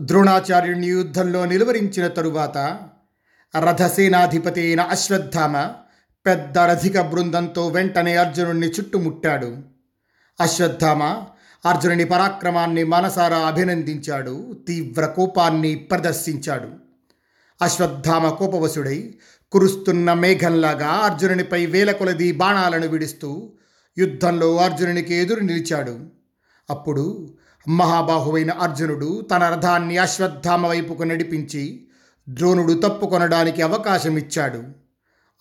ద్రోణాచార్యుణ్ణి యుద్ధంలో నిలువరించిన తరువాత రథసేనాధిపతి అయిన అశ్వత్థామ పెద్ద రథిక బృందంతో వెంటనే అర్జునుడిని చుట్టుముట్టాడు. అశ్వత్థామ అర్జునుని పరాక్రమాన్ని మనసారా అభినందించాడు తీవ్ర కోపాన్ని ప్రదర్శించాడు. అశ్వత్థామ కోపవశుడై కురుస్తున్న మేఘంలాగా అర్జునునిపై వేల కొలది బాణాలను విడుస్తూ యుద్ధంలో అర్జునునికి ఎదురు నిలిచాడు. అప్పుడు మహాబాహువైన అర్జునుడు తన రథాన్ని అశ్వత్థామ వైపుకు నడిపించి ద్రోణుడు తప్పుకొనడానికి అవకాశం ఇచ్చాడు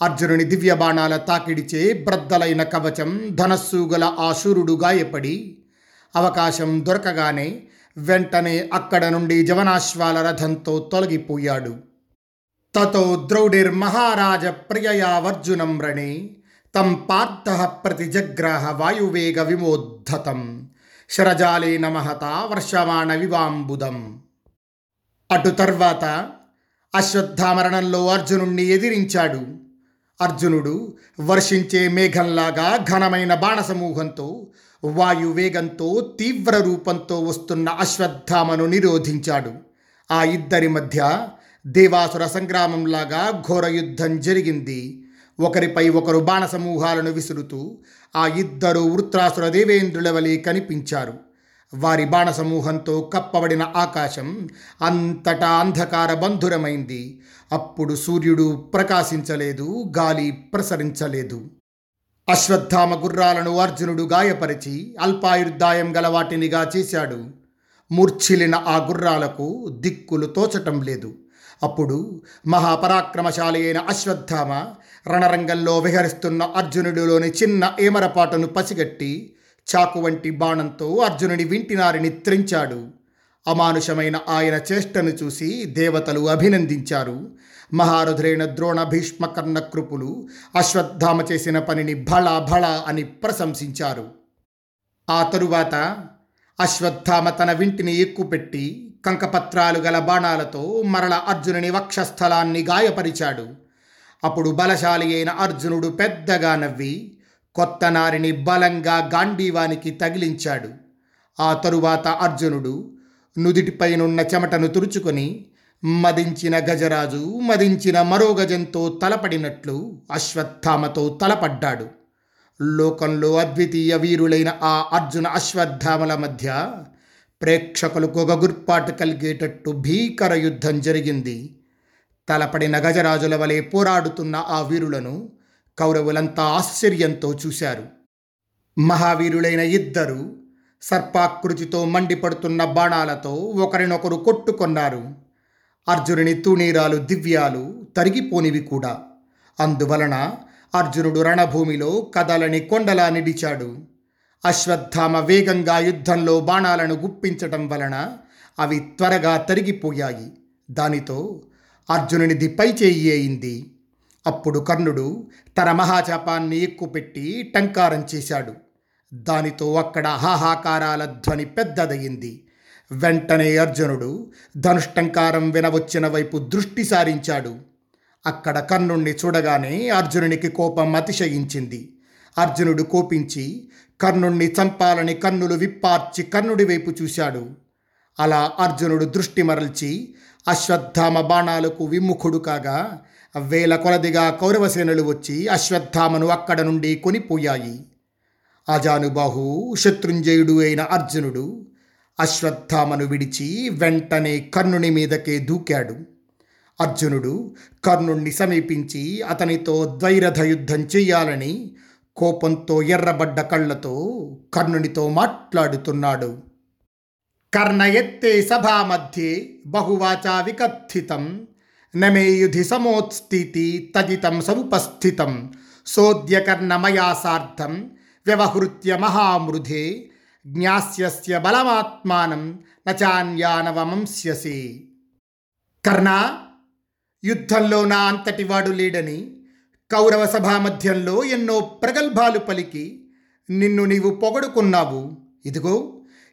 అర్జునుని దివ్య బాణాల తాకిడిచే బ్రద్దలైన కవచం ధనస్సు గల ఆశూరుడు గాయపడి అవకాశం దొరకగానే వెంటనే అక్కడ నుండి జవనాశ్వాల రథంతో తొలగిపోయాడు. తతో ద్రౌడిర్మహారాజ ప్రియయావర్జునం రణే తం పార్థ ప్రతిజగ్రాహ వాయువేగ విమోద్ధతం. శరజాలే నమహత వర్షమాణ వివాంబుదం అటు తర్వాత అశ్వత్థామరణంలో అర్జునుణ్ణి ఎదిరించాడు. అర్జునుడు వర్షించే మేఘంలాగా ఘనమైన బాణసమూహంతో వాయువేగంతో తీవ్ర రూపంతో వస్తున్న అశ్వత్థామను నిరోధించాడు. ఆ ఇద్దరి మధ్య దేవాసుర సంగ్రామంలాగా ఘోర యుద్ధం జరిగింది. ఒకరిపై ఒకరు బాణసమూహాలను విసురుతూ ఆ ఇద్దరు వృత్రాసుర దేవేంద్రుల వలె కనిపించారు. వారి బాణసమూహంతో కప్పబడిన ఆకాశం అంతటా అంధకార బంధురమైంది. అప్పుడు సూర్యుడు ప్రకాశించలేదు గాలి ప్రసరించలేదు. అశ్వత్థామ గుర్రాలను అర్జునుడు గాయపరిచి అల్పాయుర్దాయం గల వాటినిగా చేశాడు. మూర్ఛిలిన ఆ గుర్రాలకు దిక్కులు తోచటం లేదు. అప్పుడు మహాపరాక్రమశాలి అయిన అశ్వత్థామ రణరంగంలో విహరిస్తున్న అర్జునుడిలోని చిన్న ఏమరపాటును పసిగట్టి చాకు వంటి బాణంతో అర్జునుని వింటినారిని త్రించాడు అమానుషమైన ఆయన చేష్టను చూసి దేవతలు అభినందించారు. మహారథులైన ద్రోణ భీష్మ కర్ణ కృపులు అశ్వత్థామ చేసిన పనిని భళ భళ అని ప్రశంసించారు. ఆ తరువాత అశ్వత్థామ తన వింటిని ఎక్కుపెట్టి కంకపత్రాలు గల బాణాలతో మరల అర్జునుని వక్షస్థలాన్ని గాయపరిచాడు. అప్పుడు బలశాలి అయిన అర్జునుడు పెద్దగా నవ్వి కొత్త నారిని బలంగా గాంధీవానికి తగిలించాడు. ఆ తరువాత అర్జునుడు నుదిటిపైనున్న చెమటను తురుచుకొని మదించిన గజరాజు మదించిన మరో గజంతో తలపడినట్లు అశ్వత్థామతో తలపడ్డాడు. లోకంలో అద్వితీయ వీరులైన ఆ అర్జున అశ్వత్థామల మధ్య ప్రేక్షకులు గొగగుర్పాటు కలిగేటట్టు భీకర యుద్ధం జరిగింది. తలపడిన గజరాజుల వలె పోరాడుతున్న ఆ వీరులను కౌరవులంతా ఆశ్చర్యంతో చూశారు. మహావీరులైన ఇద్దరు సర్పాకృతితో మండిపడుతున్న బాణాలతో ఒకరినొకరు కొట్టుకొన్నారు. అర్జునుని తూణీరాలు దివ్యాలు తరిగిపోనివి కూడా. అందువలన అర్జునుడు రణభూమిలో కదలని కొండలా నిడిచాడు. అశ్వత్థామ వేగంగా యుద్ధంలో బాణాలను గుప్పించటం వలన అవి త్వరగా తరిగిపోయాయి. దానితో అర్జునునిది పై చేయి అయింది అప్పుడు కర్ణుడు తన మహాచాపాన్ని ఎక్కుపెట్టి టంకారం చేశాడు. దానితో అక్కడ హాహాకారాల ధ్వని పెద్దదయ్యింది. వెంటనే అర్జునుడు ధనుష్టంకారం వినవచ్చిన వైపు దృష్టి సారించాడు. అక్కడ కర్ణుణ్ణి చూడగానే అర్జునునికి కోపం అతిశయించింది. అర్జునుడు కోపించి కర్ణుణ్ణి చంపాలని కన్నులు విప్పార్చి కర్ణుడి వైపు చూశాడు. అలా అర్జునుడు దృష్టి మరల్చి అశ్వత్థామ బాణాలకు విముఖుడు కాగా వేల కొలదిగా కౌరవసేనలు వచ్చి అశ్వత్థామను అక్కడ నుండి కొనిపోయాయి. అజానుబాహు శత్రుంజయుడు అయిన అర్జునుడు అశ్వత్థామను విడిచి వెంటనే కర్ణుని మీదకే దూకాడు. అర్జునుడు కర్ణుణ్ణి సమీపించి అతనితో ద్వైరథ యుద్ధం చేయాలని కోపంతో ఎర్రబడ్డ కళ్ళతో కర్ణునితో మాట్లాడుతున్నాడు. కర్ణ ఎత్తే సభామధ్యే బహువాచా వికథితం నమే యుధి సమోత్స్థితి తదితం సముపస్థితం. సోద్యకర్ణమయా సార్ధం వ్యవహృత్య మహామృధే. జ్ఞాస్యస్య బలమాత్మానం. నచాన్యానవమంస్యసి. కర్ణ యుద్ధంలో నా అంతటివాడు లేడని కౌరవ సభా మధ్యంలో ఎన్నో ప్రగల్భాలు పలికి నిన్ను నీవు పొగడుకున్నావు. ఇదిగో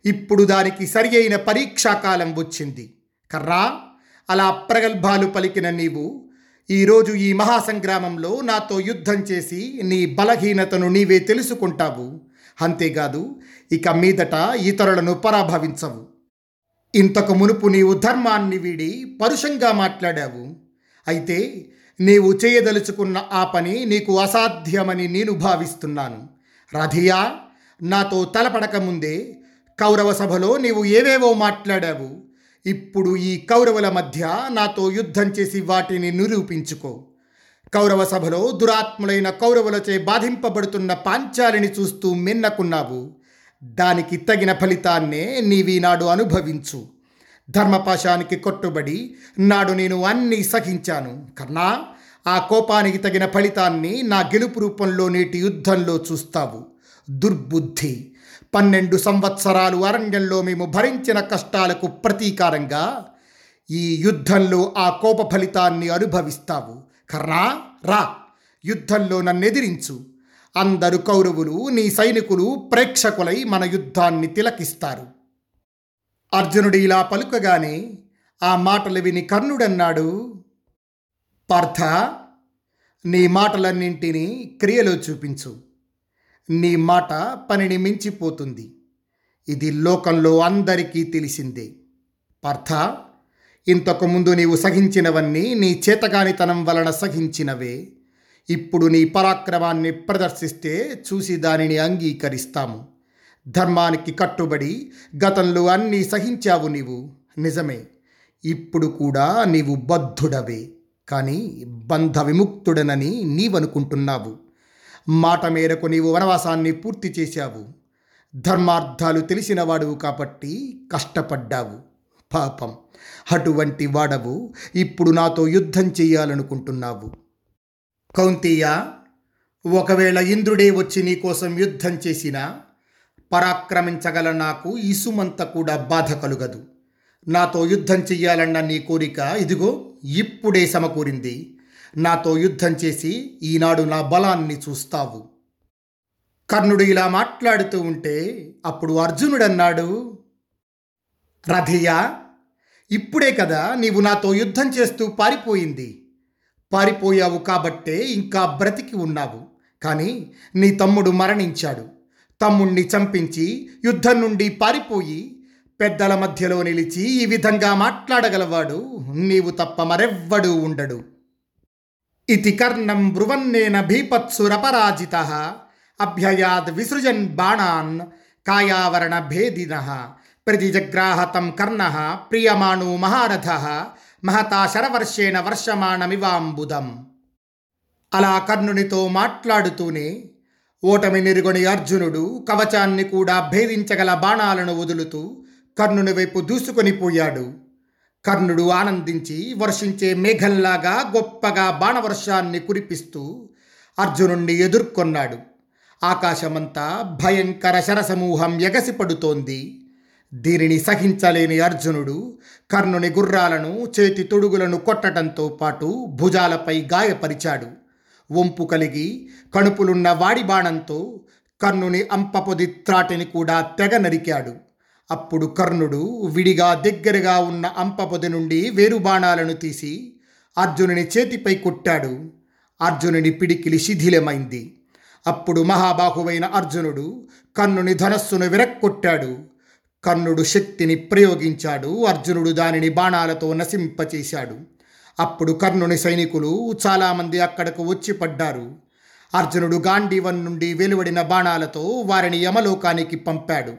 ఇప్పుడు దానికి సరి అయిన పరీక్షాకాలం వచ్చింది. కర్రా అలా ప్రగల్భాలు పలికిన నీవు ఈరోజు ఈ మహాసంగ్రామంలో నాతో యుద్ధం చేసి నీ బలహీనతను నీవే తెలుసుకుంటావు. అంతేకాదు ఇక మీదట ఇతరులను పరాభవించవు. ఇంతకు మునుపు నీవు ధర్మాన్ని వీడి పరుషంగా మాట్లాడావు. అయితే నీవు చేయదలుచుకున్న ఆ పని నీకు అసాధ్యమని నేను భావిస్తున్నాను. రథియా నాతో తలపడక ముందే కౌరవ సభలో నీవు ఏవేవో మాట్లాడావు. ఇప్పుడు ఈ కౌరవుల మధ్య నాతో యుద్ధం చేసి వాటిని నిరూపించుకో. కౌరవ సభలో దురాత్ములైన కౌరవులచే బాధింపబడుతున్న పాంచాలిని చూస్తూ మిన్నకున్నావు. దానికి తగిన ఫలితాన్నే నీవీనాడు అనుభవించు. ధర్మపాశానికి కొట్టుబడి నాడు నేను అన్నీ సహించాను. కన్నా ఆ కోపానికి తగిన ఫలితాన్ని నా గెలుపు రూపంలో నేటి యుద్ధంలో చూస్తావు. దుర్బుద్ధి. పన్నెండు సంవత్సరాలు అరణ్యంలో మేము భరించిన కష్టాలకు ప్రతీకారంగా ఈ యుద్ధంలో ఆ కోప ఫలితాన్ని అనుభవిస్తావు. కర్ణా రా. యుద్ధంలో నన్నెదిరించు. అందరు కౌరవులు నీ సైనికులు ప్రేక్షకులై మన యుద్ధాన్ని తిలకిస్తారు. అర్జునుడు ఇలా పలుకగానే ఆ మాటలు విని కర్ణుడన్నాడు పార్థ నీ మాటలన్నింటినీ క్రియలో చూపించు. నీ మాట పనిని మించిపోతుంది. ఇది లోకంలో అందరికీ తెలిసిందే. పార్థ ఇంతకుముందు నీవు సహించినవన్నీ నీ చేతగానితనం వలన సహించినవే. ఇప్పుడు నీ పరాక్రమాన్ని ప్రదర్శిస్తే చూసి దానిని అంగీకరిస్తాము. ధర్మానికి కట్టుబడి గతంలో అన్నీ సహించావు నీవు. నిజమే ఇప్పుడు కూడా నీవు బద్ధుడవే. కానీ బంధ విముక్తుడనని నీవనుకుంటున్నావు. మాట మేరకు నీవు వనవాసాన్ని పూర్తి చేశావు. ధర్మార్థాలు తెలిసినవాడువు కాబట్టి కష్టపడ్డావు. పాపం అటువంటి వాడవు. ఇప్పుడు నాతో యుద్ధం చేయాలనుకుంటున్నావు. కౌంతీయ ఒకవేళ ఇంద్రుడే వచ్చి నీకోసం యుద్ధం చేసినా పరాక్రమించగల నాకు ఇసుమంత కూడా బాధ కలుగదు. నాతో యుద్ధం చెయ్యాలన్న నీ కోరిక ఇదిగో ఇప్పుడే సమకూరింది. నాతో యుద్ధం చేసి ఈనాడు నా బలాన్ని చూస్తావు. కర్ణుడు ఇలా మాట్లాడుతూ ఉంటే అప్పుడు అర్జునుడన్నాడు రథియ ఇప్పుడే కదా నీవు నాతో యుద్ధం చేస్తూ పారిపోయింది. పారిపోయావు కాబట్టే ఇంకా బ్రతికి ఉన్నావు. కానీ నీ తమ్ముడు మరణించాడు. తమ్ముణ్ణి చంపించి యుద్ధం నుండి పారిపోయి పెద్దల మధ్యలో నిలిచి ఈ విధంగా మాట్లాడగలవాడు నీవు తప్ప మరెవ్వడూ ఉండడు. ఇది కర్ణం బ్రువన్నేన భీపత్సురపరాజిత అభ్యయాద్ విసృజన్ బాణాన్ కాయావరణ భేదిన ప్రతిజగ్రాహతం కర్ణ ప్రియమాణో మహారథ మహతా శరవర్షేణ వర్షమాణమివాంబుదం. అలా కర్ణునితో మాట్లాడుతూనే ఓటమి నిరుగొని అర్జునుడు కవచాన్ని కూడా భేదించగల బాణాలను వదులుతూ కర్ణుని వైపు దూసుకొని పోయాడు. కర్ణుడు ఆనందించి వర్షించే మేఘంలాగా గొప్పగా బాణవర్షాన్ని కురిపిస్తూ అర్జునుణ్ణి ఎదుర్కొన్నాడు. ఆకాశమంతా భయంకర శరసమూహం ఎగసిపడుతోంది. దీనిని సహించలేని అర్జునుడు కర్ణుని గుర్రాలను చేతి తొడుగులను కొట్టడంతో పాటు భుజాలపై గాయపరిచాడు. వంపు కలిగి కణుపులున్న వాడి బాణంతో కర్ణుని అంపపొది త్రాటిని కూడా తెగ నరికాడు. అప్పుడు కర్ణుడు విడిగా దగ్గరగా ఉన్న అంపపొది నుండి వేరు బాణాలను తీసి అర్జునుని చేతిపై కొట్టాడు. అర్జునుని పిడికిలి శిథిలమైంది. అప్పుడు మహాబాహువైన అర్జునుడు కర్ణుని ధనస్సును విరక్కొట్టాడు. కర్ణుడు శక్తిని ప్రయోగించాడు. అర్జునుడు దానిని బాణాలతో నశింపచేశాడు. అప్పుడు కర్ణుని సైనికులు చాలామంది అక్కడకు వచ్చి పడ్డారు. అర్జునుడు గాంధీవన్ నుండి వెలువడిన బాణాలతో వారిని యమలోకానికి పంపాడు.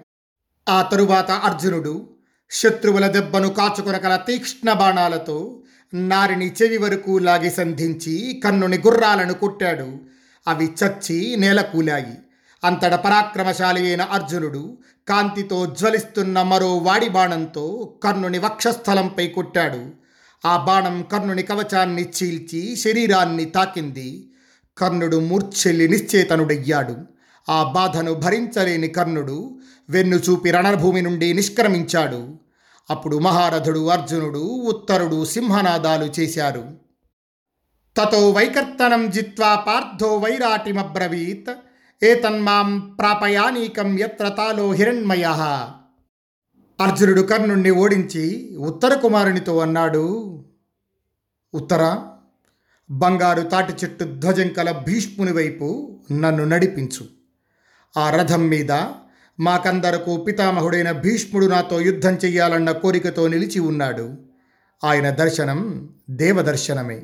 ఆ తరువాత అర్జునుడు శత్రువుల దెబ్బను కాచుకొనగల తీక్ష్ణ బాణాలతో నారిని చెవి వరకు లాగి సంధించి కన్నుని గుర్రాలను కొట్టాడు. అవి చచ్చి నేలకూలాయి. అంతట పరాక్రమశాలి అయిన అర్జునుడు కాంతితో జ్వలిస్తున్న మరో వాడి బాణంతో కర్ణుని వక్షస్థలంపై కొట్టాడు. ఆ బాణం కర్ణుని కవచాన్ని చీల్చి శరీరాన్ని తాకింది. కర్ణుడు మూర్ఛెల్లి నిశ్చేతనుడయ్యాడు. ఆ బాధను భరించలేని కర్ణుడు వెన్ను చూపి రణభూమి నుండి నిష్క్రమించాడు. అప్పుడు మహారథుడు అర్జునుడు ఉత్తరుడు సింహనాదాలు చేశారు. తతో వైకర్తనం జిత్వా పార్థో వైరాటిమబ్రవీత్ ఏతన్మాం ప్రాపయానీకం ఎత్ర తాలో హిరణ్మయ. అర్జునుడు కర్ణుణ్ణి ఓడించి ఉత్తర కుమారునితో అన్నాడు ఉత్తర బంగారు తాటి చెట్టు ధ్వజంకల భీష్ముని వైపు నన్ను నడిపించు. ఆ రథం మీద మాకందరకు పితామహుడైన భీష్ముడు నాతో యుద్ధం చెయ్యాలన్న కోరికతో నిలిచి ఉన్నాడు. ఆయన దర్శనం దేవదర్శనమే.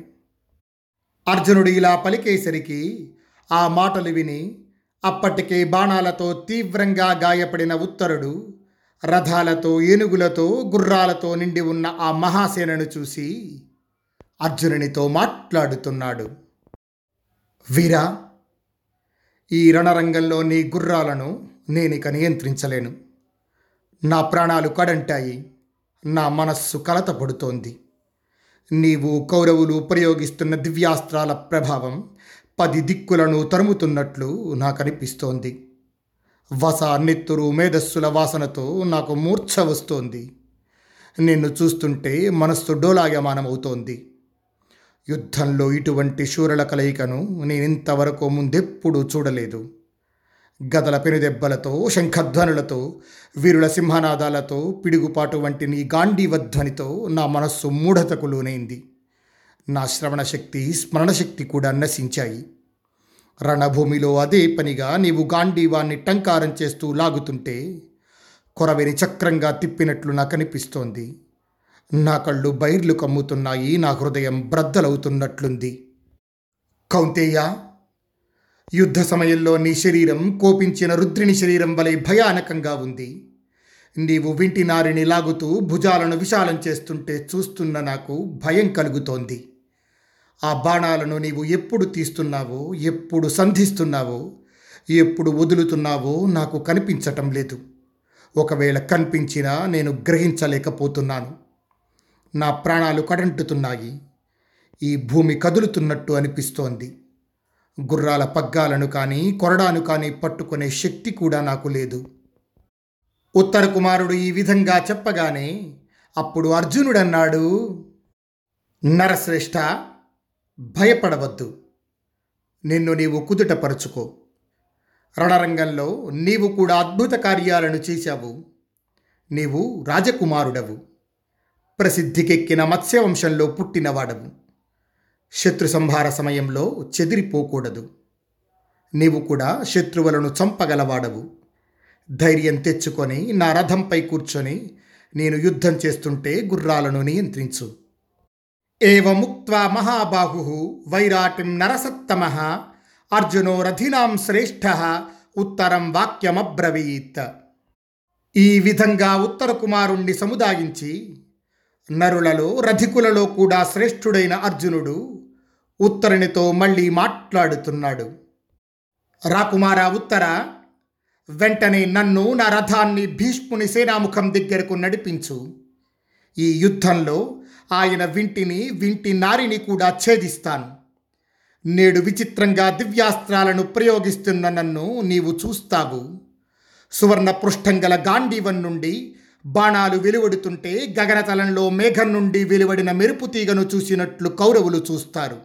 అర్జునుడు ఇలా పలికేసరికి ఆ మాటలు విని అప్పటికే బాణాలతో తీవ్రంగా గాయపడిన ఉత్తరుడు రథాలతో ఏనుగులతో గుర్రాలతో నిండి ఉన్న ఆ మహాసేనను చూసి అర్జునునితో మాట్లాడుతున్నాడు. వీరా ఈ రణరంగంలో నీ గుర్రాలను నేనిక నియంత్రించలేను. నా ప్రాణాలు కడంటాయి. నా మనస్సు కలతపడుతోంది. నీవు కౌరవులు ప్రయోగిస్తున్న దివ్యాస్త్రాల ప్రభావం పది దిక్కులను తరుముతున్నట్లు నాకు అనిపిస్తోంది వస నిత్తురు మేధస్సుల వాసనతో నాకు మూర్ఛ వస్తోంది. నిన్ను చూస్తుంటే మనస్సు డోలాయమానమవుతోంది. యుద్ధంలో ఇటువంటి శూరల కలయికను నేనింతవరకు ముందెప్పుడూ చూడలేదు. గదల పెనుదెబ్బలతో శంఖధ్వనులతో వీరుల సింహనాదాలతో పిడుగుపాటు వంటి నీ గాంధీవధ్వనితో నా మనస్సు మూఢతకు లోనైంది. నా శ్రవణ శక్తి స్మరణశక్తి కూడా నశించాయి. రణభూమిలో అదే పనిగా నీవు గాంధీవాన్ని టంకారం చేస్తూ లాగుతుంటే కొరవెని చక్రంగా తిప్పినట్లు నాకు అనిపిస్తోంది. నా కళ్ళు బైర్లు కమ్ముతున్నాయి నా హృదయం బ్రద్దలవుతున్నట్లుంది. కౌంతేయ! యుద్ధ సమయంలో నీ శరీరం కోపించిన రుద్రిని శరీరం వలె భయానకంగా ఉంది. నీవు వింటి నారిని లాగుతూ భుజాలను విశాలం చేస్తుంటే చూస్తున్న నాకు భయం కలుగుతోంది. ఆ బాణాలను నీవు ఎప్పుడు తీస్తున్నావో ఎప్పుడు సంధిస్తున్నావో ఎప్పుడు వదులుతున్నావో నాకు కనిపించటం లేదు. ఒకవేళ కనిపించినా నేను గ్రహించలేకపోతున్నాను. నా ప్రాణాలు కడంటుతున్నాయి. ఈ భూమి కదులుతున్నట్టు అనిపిస్తోంది. గుర్రాల పగ్గాలను కానీ కొరడాను కానీ పట్టుకునే శక్తి కూడా నాకు లేదు. ఉత్తర కుమారుడు ఈ విధంగా చెప్పగానే అప్పుడు అర్జునుడన్నాడు నరశ్రేష్ఠ భయపడవద్దు. నిన్ను నీవు కుదుటపరుచుకో. రణరంగంలో నీవు కూడా అద్భుత కార్యాలను చేశావు. నీవు రాజకుమారుడవు. ప్రసిద్ధికెక్కిన మత్స్యవంశంలో పుట్టినవాడవు. శత్రు సంహార సమయంలో చెదిరిపోకూడదు. నీవు కూడా శత్రువులను చంపగలవాడవు. ధైర్యం తెచ్చుకొని నా రథంపై కూర్చొని నేను యుద్ధం చేస్తుంటే గుర్రాలను నియంత్రించు. ఏవముక్త్వా మహాబాహు వైరాటిం నరసత్తమ అర్జునో రథినాం శ్రేష్ఠ ఉత్తరం వాక్యమబ్రవీత్. ఈ విధంగా ఉత్తర కుమారుణ్ణి సముదాయించి నరులలో రథికులలో కూడా శ్రేష్ఠుడైన అర్జునుడు ఉత్తరునితో మళ్ళీ మాట్లాడుతున్నాడు. రాకుమార ఉత్తర వెంటనే నన్ను నా రథాన్ని భీష్ముని సేనాముఖం దగ్గరకు నడిపించు. ఈ యుద్ధంలో ఆయన వింటిని వింటి నారిని కూడా ఛేదిస్తాను. నేడు విచిత్రంగా దివ్యాస్త్రాలను ప్రయోగిస్తున్న నన్ను నీవు చూస్తావు. సువర్ణ పృష్ఠం గల గాంధీవన్ నుండి బాణాలు వెలువడుతుంటే గగనతలంలో మేఘం నుండి వెలువడిన మెరుపు తీగను చూసినట్లు కౌరవులు చూస్తారు.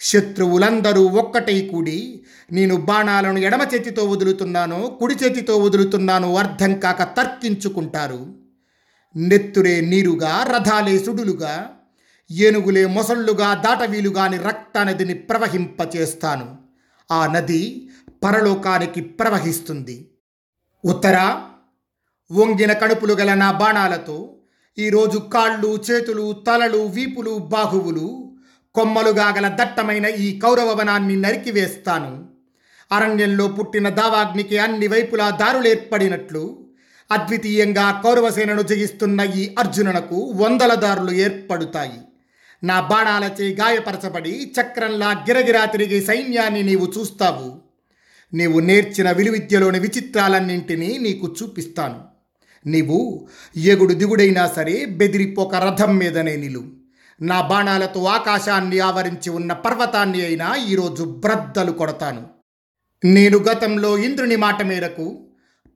శత్రువులందరూ ఒక్కటై కూడి నేను బాణాలను ఎడమ చేతితో వదులుతున్నానో కుడి చేతితో వదులుతున్నానో అర్థం కాక తర్కించుకుంటారు. నెత్తురే నీరుగా రథాలే సుడులుగా ఏనుగులే మొసళ్ళుగా దాటవీలుగాని రక్త నదిని ప్రవహింపచేస్తాను. ఆ నది పరలోకానికి ప్రవహిస్తుంది. ఉత్తర వంగిన కడుపులు గల నా బాణాలతో ఈరోజు కాళ్ళు చేతులు తలలు వీపులు బాహువులు కొమ్మలుగా గల దట్టమైన ఈ కౌరవవనాన్ని నరికివేస్తాను. అరణ్యంలో పుట్టిన దావాగ్నికి అన్ని వైపులా దారులేర్పడినట్లు అద్వితీయంగా కౌరవసేనను జయిస్తున్న ఈ అర్జునునకు వందల దారులు ఏర్పడుతాయి. నా బాణాలచే గాయపరచబడి చక్రంలా గిరగిరా తిరిగే సైన్యాన్ని నీవు చూస్తావు. నీవు నేర్చిన విలువిద్యలోని విచిత్రాలన్నింటినీ నీకు చూపిస్తాను. నీవు ఎగుడు దిగుడైనా సరే బెదిరిపోక రథం మీదనే నిలు. నా బాణాలతో ఆకాశాన్ని ఆవరించి ఉన్న పర్వతాన్ని అయినా ఈరోజు బ్రద్దలు కొడతాను. నేను గతంలో ఇంద్రుని మాట మేరకు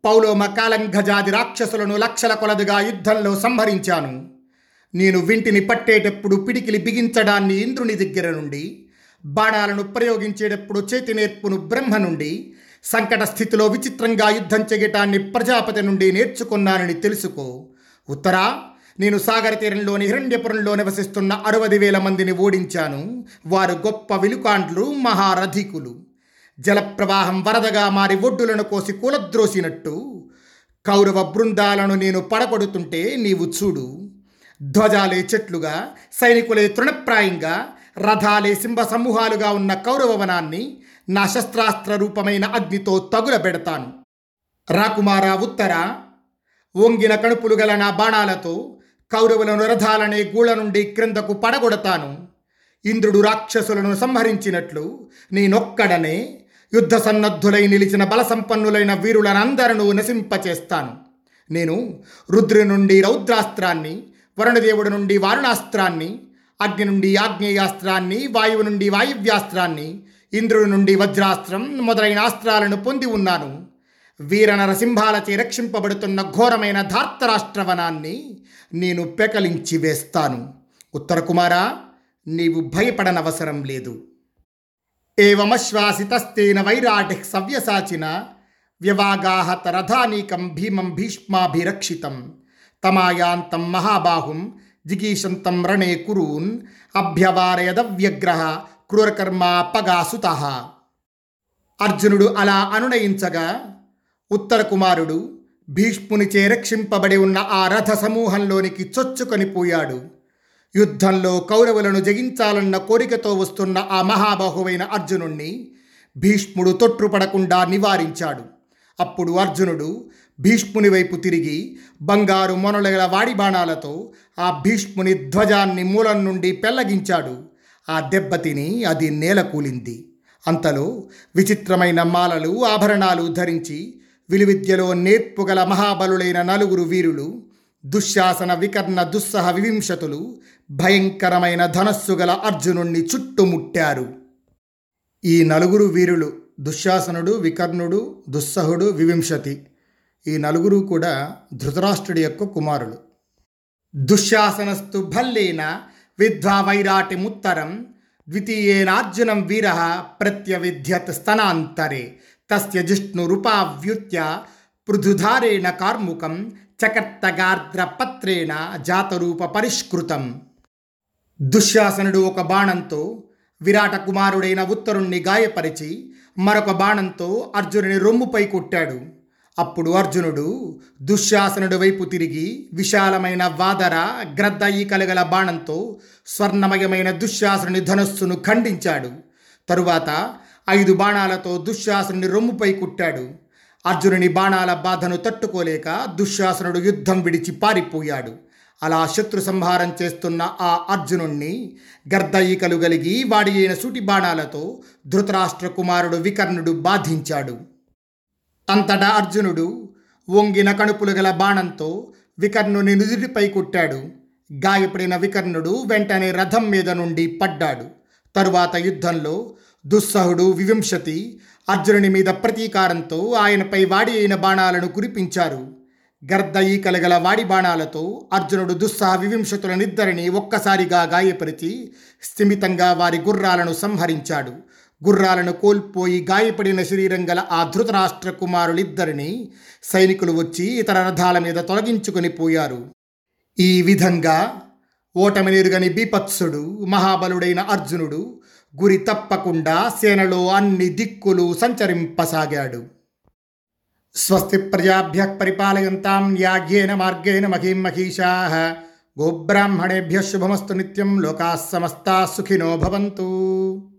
పౌలోమ కాలంఘజాది రాక్షసులను లక్షల కొలదిగా యుద్ధంలో సంహరించాను. నేను వింటిని పట్టేటప్పుడు పిడికిలి బిగించడాన్ని ఇంద్రుని దగ్గర నుండి బాణాలను ప్రయోగించేటప్పుడు చేతి నేర్పును బ్రహ్మ నుండి సంకట స్థితిలో విచిత్రంగా యుద్ధం చెయ్యటాన్ని ప్రజాపతి నుండి నేర్చుకున్నానని తెలుసుకో. ఉత్తరా నేను సాగర తీరంలోని హిరణ్యపురంలో నివసిస్తున్న అరవది వేల మందిని ఓడించాను. వారు గొప్ప విలుకాండ్లు మహారథికులు. జలప్రవాహం వరదగా మారి ఒడ్డులను కోసి కూలద్రోసినట్టు. కౌరవ బృందాలను నేను పడగొడుతుంటే నీవు చూడు. ధ్వజాలే చెట్లుగా సైనికులే తృణప్రాయంగా రథాలే సింహ సమూహాలుగా ఉన్న కౌరవ వనాన్ని నా శస్త్రాస్త్ర రూపమైన అగ్నితో తగులబెడతాను. రాకుమార ఉత్తర. వంగిన కణుపులు గల నా బాణాలతో కౌరవులను రథాలనే గూళ నుండి క్రిందకు పడగొడతాను. ఇంద్రుడు రాక్షసులను సంహరించినట్లు నేనొక్కడనే యుద్ధ సన్నద్ధులై నిలిచిన బలసంపన్నులైన వీరులనందరూ నశింపచేస్తాను. నేను రుద్రు నుండి రౌద్రాస్త్రాన్ని వరుణదేవుడి నుండి వారుణాస్త్రాన్ని అగ్ని నుండి ఆగ్నేయాస్త్రాన్ని వాయువు నుండి వాయువ్యాస్త్రాన్ని ఇంద్రుడి నుండి వజ్రాస్త్రం మొదలైన అస్త్రాలను పొంది ఉన్నాను. వీర నరసింహాలచే రక్షింపబడుతున్న ఘోరమైన ధార్తరాష్ట్రవనాన్ని నేను పెకలించి వేస్తాను. ఉత్తరకుమారా నీవు భయపడనవసరం లేదు. ఏవమశ్వాసితస్తేన వైరాటి సవ్యసాచిన వ్యవాగాహత రథానీకం భీమం భీష్మాభిరక్షితం. తమాయాంతం మహాబాహుం జిగీషంతం రణే కురూన్ అభ్యవారయదవ్యగ్రహ క్రూరకర్మ పగాసుత. అర్జునుడు అలా అనునయించగా ఉత్తరకుమారుడు భీష్మునిచే రక్షింపబడి ఉన్న ఆ రథ సమూహంలోనికి చొచ్చుకొని పోయాడు. యుద్ధంలో కౌరవులను జగించాలన్న కోరికతో వస్తున్న ఆ మహాబాహువైన అర్జునుణ్ణి భీష్ముడు తొట్టుపడకుండా నివారించాడు. అప్పుడు అర్జునుడు భీష్ముని వైపు తిరిగి బంగారు మొనలగల వాడి బాణాలతో ఆ భీష్ముని ధ్వజాన్ని మూలం నుండి పెల్లగించాడు. ఆ దెబ్బతిని అది నేలకూలింది. అంతలో విచిత్రమైన మాలలు ఆభరణాలు ధరించి విలువిద్యలో నేర్పుగల మహాబలులైన నలుగురు వీరులు దుశ్శాసన వికర్ణ దుస్సహ వివింశతులు భయంకరమైన ధనస్సు గల అర్జునుణ్ణి చుట్టుముట్టారు. ఈ నలుగురు వీరులు దుశ్శాసనుడు వికర్ణుడు దుస్సహుడు వివింశతి. ఈ నలుగురు కూడా ధృతరాష్ట్రుడి యొక్క కుమారులు. దుశ్శాసనస్తు భల్లేన విద్వా ముత్తరం ద్వితీయేనార్జునం వీర ప్రత్యవిధ్యత్ స్తనాంతరే తస్య జిష్ణురుపావ్యుత్య పృథుధారేణ కార్ముకం చకర్తగార్ద్రపత్రేణ జాతరూప పరిష్కృతం. దుశ్శాసనుడు ఒక బాణంతో విరాట కుమారుడైన ఉత్తరుణ్ణి గాయపరిచి మరొక బాణంతో అర్జునుని రొమ్ముపై కొట్టాడు. అప్పుడు అర్జునుడు దుశ్శాసనుడి వైపు తిరిగి విశాలమైన వాదర గ్రద్దయి కలగల బాణంతో స్వర్ణమయమైన దుశ్శాసనుని ధనస్సును ఖండించాడు. తరువాత ఐదు బాణాలతో దుశ్శాసనుని రొమ్ముపై కుట్టాడు. అర్జునుని బాణాల బాధను తట్టుకోలేక దుశ్శాసనుడు యుద్ధం విడిచి పారిపోయాడు. అలా శత్రు సంహారం చేస్తున్న ఆ అర్జునుణ్ణి గర్దయికలు కలిగి వాడి అయిన సూటి బాణాలతో ధృతరాష్ట్ర కుమారుడు వికర్ణుడు బాధించాడు. అంతటా అర్జునుడు వంగిన కణుపులు గల బాణంతో వికర్ణుని నుదుటిపై కొట్టాడు. గాయపడిన వికర్ణుడు వెంటనే రథం మీద నుండి పడ్డాడు. తరువాత యుద్ధంలో దుస్సహుడు వివింశతి అర్జునుని మీద ప్రతీకారంతో ఆయనపై వాడి అయిన బాణాలను కురిపించారు. గర్దయి కలగల వాడి బాణాలతో అర్జునుడు దుస్సహ వివింశతులనిద్దరిని ఒక్కసారిగా గాయపరిచి స్థిమితంగా వారి గుర్రాలను సంహరించాడు. గుర్రాలను కోల్పోయి గాయపడిన శరీరం గల ఆ ధృతరాష్ట్ర కుమారులిద్దరిని సైనికులు వచ్చి ఇతర రథాల మీద తొలగించుకొని పోయారు. ఈ విధంగా ఓటమినిరుగని బీపత్సుడు మహాబలుడైన అర్జునుడు గురి తప్పకుండా సేనలో అన్ని దిక్కులు సంచరింపసాగాడు. స్వస్తి ప్రజాభ్య పరిపాలయంతాం న్యాగ్యేన మార్గేణ మహీం మహీషా. గోబ్రాహ్మణేభ్య శుభమస్తు నిత్యం లోకా సమస్తా సుఖినో భవంతు.